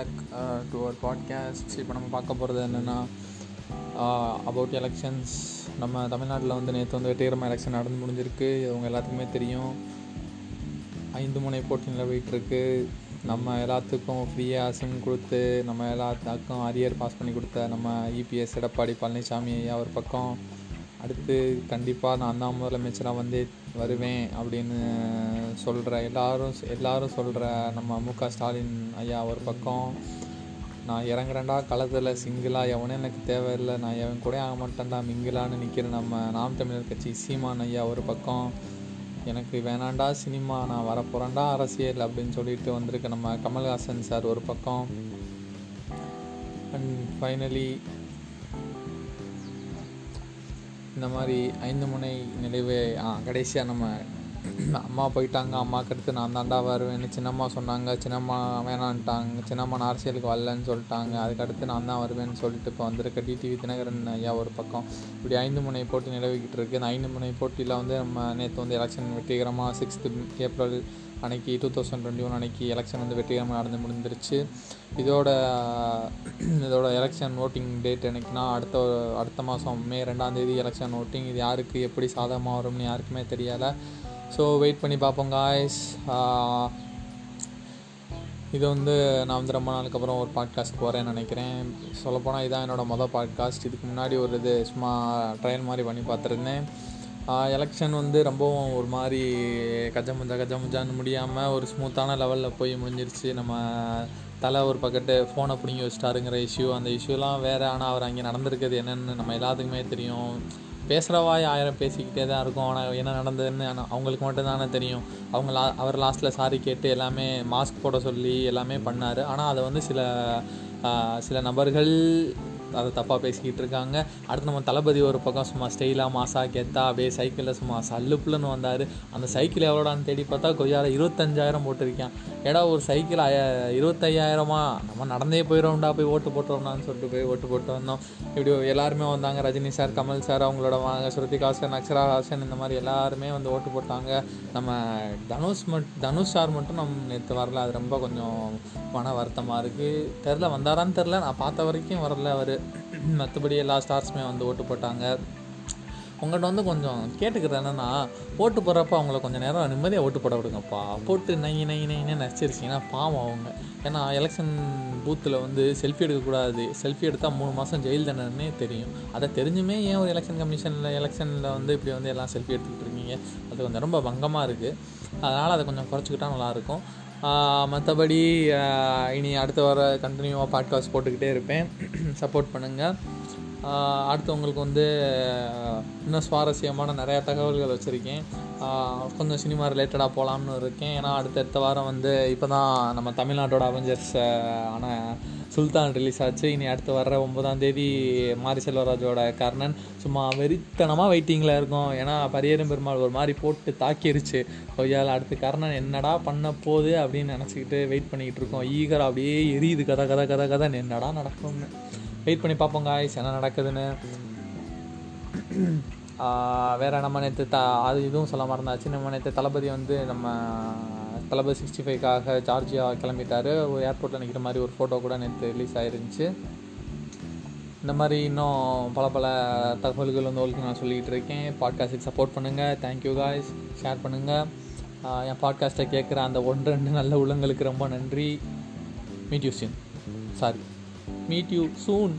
Back to our podcast இப்போ நம்ம பார்க்க போகிறது என்னென்னா அபவுட் uh, எலெக்ஷன்ஸ் நம்ம தமிழ்நாட்டில் வந்து நேற்று வந்து வெற்றிகரமாக எலெக்ஷன் நடந்து முடிஞ்சிருக்கு. இவங்க எல்லாத்துக்குமே தெரியும். ஐந்து முனை போட்டி நிலவிட்டுருக்கு. நம்ம எல்லாத்துக்கும் ஃப்ரீயாக சிம் கொடுத்து நம்ம எல்லாத்துக்கும் அரியர் பாஸ் பண்ணி கொடுத்த நம்ம இபிஎஸ் எடப்பாடி பழனிசாமி ஐயா ஒரு பக்கம். அடுத்து கண்டிப்பாக நான் தான் முதலமைச்சராக வந்து வருவேன் அப்படின்னு சொல்கிற எல்லாரும் எல்லாரும் சொல்கிற நம்ம மு க ஸ்டாலின் ஐயா ஒரு பக்கம் நான் இறங்குறேன்டா களத்தில் சிங்கிளாக எவனே எனக்கு தேவையில்லை நான் எவன் கூட ஆக மாட்டேன்டா மிங்கிளான்னு நிற்கிற நம்ம நாம் தமிழர் கட்சி சீமான் ஐயா ஒரு பக்கம் எனக்கு வேணாண்டா சினிமா நான் வரப்போகிறேன்டா அரசியல் அப்படின்னு சொல்லிட்டு வந்திருக்க நம்ம கமல்ஹாசன் சார் ஒரு பக்கம். அண்ட் ஃபைனலி இந்த மாதிரி ஐந்து முனை நிலைவு கடைசியாக நம்ம அம்மா போயிட்டாங்க அம்மாவுக்கு அடுத்து நான் தாண்டா வருவேன்னு சின்னம்மா சொன்னாங்க. சின்னம்மா வேணான்ட்டாங்க. சின்னம்மா நான் அரசியலுக்கு வரலன்னு சொல்லிட்டாங்க. அதுக்கடுத்து நான் தான் வருவேன்னு சொல்லிட்டு இப்போ வந்திருக்க டிடிவி தினகரன் ஐயா ஒரு பக்கம். இப்படி ஐந்து முனை போட்டி நிலவிக்கிட்டு இருக்குது இந்த ஐந்து முனை போட்டியில் வந்து நம்ம நேற்று வந்து எலெக்ஷன் வெற்றிகரமாக சிக்ஸ்த்து ஏப்ரல் அன்னைக்கு டூ தௌசண்ட் டுவெண்ட்டி ஒன் அன்னைக்கு எலெக்ஷன் வந்து வெற்றிகரமாக நடந்து முடிஞ்சிருச்சு. இதோட இதோட எலெக்ஷன் ஓட்டிங் டேட் எனக்குன்னா அடுத்த அடுத்த மாதம் மே ரெண்டாம் தேதி எலெக்ஷன் ஓட்டிங் இது யாருக்கு எப்படி சாதகமாக வரும்னு யாருக்குமே தெரியலை. ஸோ வெயிட் பண்ணி பார்ப்போம் காய்ஸ் இது வந்து நான் வந்து ரொம்ப நாளுக்கு அப்புறம் ஒரு பாட்காஸ்ட் போகிறேன்னு நினைக்கிறேன். சொல்லப்போனால் இதான் என்னோடய மொதல் பாட்காஸ்ட் இதுக்கு முன்னாடி ஒரு இது சும்மா ட்ரையல் மாதிரி பண்ணி பார்த்துருந்தேன். எலெக்ஷன் வந்து ரொம்பவும் ஒரு மாதிரி கஜமுஜா கஜமுஜான்னு முடியாமல் ஒரு ஸ்மூத்தான லெவலில் போய் முடிஞ்சிருச்சு. நம்ம தலை ஒரு பக்கத்து ஃபோனை பிடிங்கி வச்சிட்டாருங்கிற இஷ்யூ அந்த இஷ்யூலாம் வேறு ஆனால் அவர் அங்கே நடந்திருக்கிறது என்னென்னு நம்ம எல்லாத்துக்குமே தெரியும். பேசுகிறவாய் ஆயிரம் பேசிக்கிட்டே தான் இருக்கும். ஆனால் என்ன நடந்ததுன்னு அவங்களுக்கு மட்டும் தானே தெரியும். அவங்க லா அவர் லாஸ்ட்டில் சாரி கேட்டு எல்லாமே மாஸ்க் போட சொல்லி எல்லாமே பண்ணார். ஆனால் அதை வந்து சில சில நபர்கள் அதை தப்பாக பேசிக்கிட்டு இருக்காங்க. அடுத்து நம்ம தளபதி ஒரு பக்கம் சும்மா ஸ்டெயிலாக மாசா கெத்தா அப்படியே சைக்கிளில் சும்மா சல்லுப்புலன்னு வந்தார். அந்த சைக்கிள் எவ்வளோடான்னு தேடி பார்த்தா கொய்யால இருபத்தஞ்சாயிரம் போட்டிருக்கேன். ஏடா ஒரு சைக்கிள் இருபத்தையாயிரமா? நம்ம நடந்தே போயிடும்டா போய் ஓட்டு போட்டுறோம்னான்னு சொல்லிட்டு போய் ஓட்டு போட்டு வந்தோம். இப்படி எல்லாருமே வந்தாங்க. ரஜினி சார் கமல் சார் அவங்களோட வாங்க ஸ்ருதிகாசன் அக்ஷரா ஹாசன் இந்த மாதிரி எல்லாருமே வந்து ஓட்டு போட்டாங்க. நம்ம தனுஷ் மட் தனுஷ் சார் மட்டும் நம்ம நேற்று வரல. அது ரொம்ப கொஞ்சம் மன வருத்தமாக இருக்குது தெரில வந்தாரான்னு தெரில நான் பார்த்த வரைக்கும் வரல அவர். மற்றபடி எல்லா ஸ்டார்ஸுமே வந்து ஓட்டு போட்டாங்க. உங்கள்கிட்ட வந்து கொஞ்சம் கேட்டுக்கிறது என்னென்னா ஓட்டு போடுறப்ப அவங்கள கொஞ்சம் நேரம் நிம்மதியாக ஓட்டு போட விடுங்கப்பா. போட்டு நை நை நைன்னு நச்சிருச்சிங்கன்னா பாவம் அவங்க. ஏன்னா எலெக்ஷன் பூத்தில் வந்து செல்ஃபி எடுக்கக்கூடாது. செல்ஃபி எடுத்தால் மூணு மாதம் ஜெயில் தண்டனே தெரியும். அதை தெரிஞ்சுமே ஏன் ஒரு எலெக்ஷன் கமிஷனில் எலெக்ஷனில் வந்து இப்படி வந்து எல்லாம் செல்ஃபி எடுத்துக்கிட்டு இருக்கீங்க? அது கொஞ்சம் ரொம்ப பங்கமாக இருக்குது அதனால் அதை கொஞ்சம் குறைச்சிக்கிட்டால் நல்லாயிருக்கும் மற்றபடி இனி அடுத்த வர கண்டினியூவாக பாட்காஸ்ட் போட்டுக்கிட்டே இருப்பேன். சப்போர்ட் பண்ணுங்கள் அடுத்து உங்களுக்கு வந்து இன்னும் சுவாரஸ்யமான நிறையா தகவல்கள் வச்சுருக்கேன். கொஞ்சம் சினிமா ரிலேட்டடாக போகலாம்னு இருக்கேன். ஏன்னா அடுத்தடுத்த வாரம் வந்து இப்போ தான் நம்ம தமிழ்நாட்டோட அவெஞ்சர்ஸ் ஆன சுல்தான் ரிலீஸ் ஆச்சு. இனி அடுத்து வர்ற ஒன்பதாம் தேதி மாரி செல்வராஜோட கர்ணன். சும்மா வெறித்தனமாக வெயிட்டிங்கில் இருக்கும். ஏன்னா பரியரும் பெருமாள் ஒரு மாதிரி போட்டு தாக்கிருச்சு. கொய்யால் அடுத்து கர்ணன் என்னடா பண்ண போகுது அப்படின்னு நினச்சிக்கிட்டு வெயிட் பண்ணிக்கிட்டு இருக்கோம். ஈகர் அப்படியே எரியுது. கதை கதை கதை கதை. என்னடா நடக்கும்னு. வெயிட் பண்ணி பார்ப்போம் காய்ஸ் என்ன நடக்குதுன்னு. வேறு நம்ம நேற்று த அது இதுவும் சொல்ல மறந்தாச்சு. நம்ம நேற்று தளபதி வந்து நம்ம தளபதி சிக்ஸ்டி ஃபைவ்க்காக ஜார்ஜியா கிளம்பிட்டார். ஒரு ஏர்போர்ட்டில் நிற்கிற மாதிரி ஒரு ஃபோட்டோ கூட நேற்று ரிலீஸ் ஆயிருந்துச்சு. இந்த மாதிரி இன்னும் பல பல தகவல்கள் வந்து உங்களுக்கு நான் சொல்லிக்கிட்டு இருக்கேன். பாட்காஸ்ட்டுக்கு சப்போர்ட் பண்ணுங்கள் தேங்க்யூ காய்ஸ் ஷேர் பண்ணுங்கள் என் பாட்காஸ்ட்டை கேட்குற அந்த ஒன்று ரெண்டு நல்ல உள்ளங்களுக்கு ரொம்ப நன்றி. Meet you seen sorry meet you soon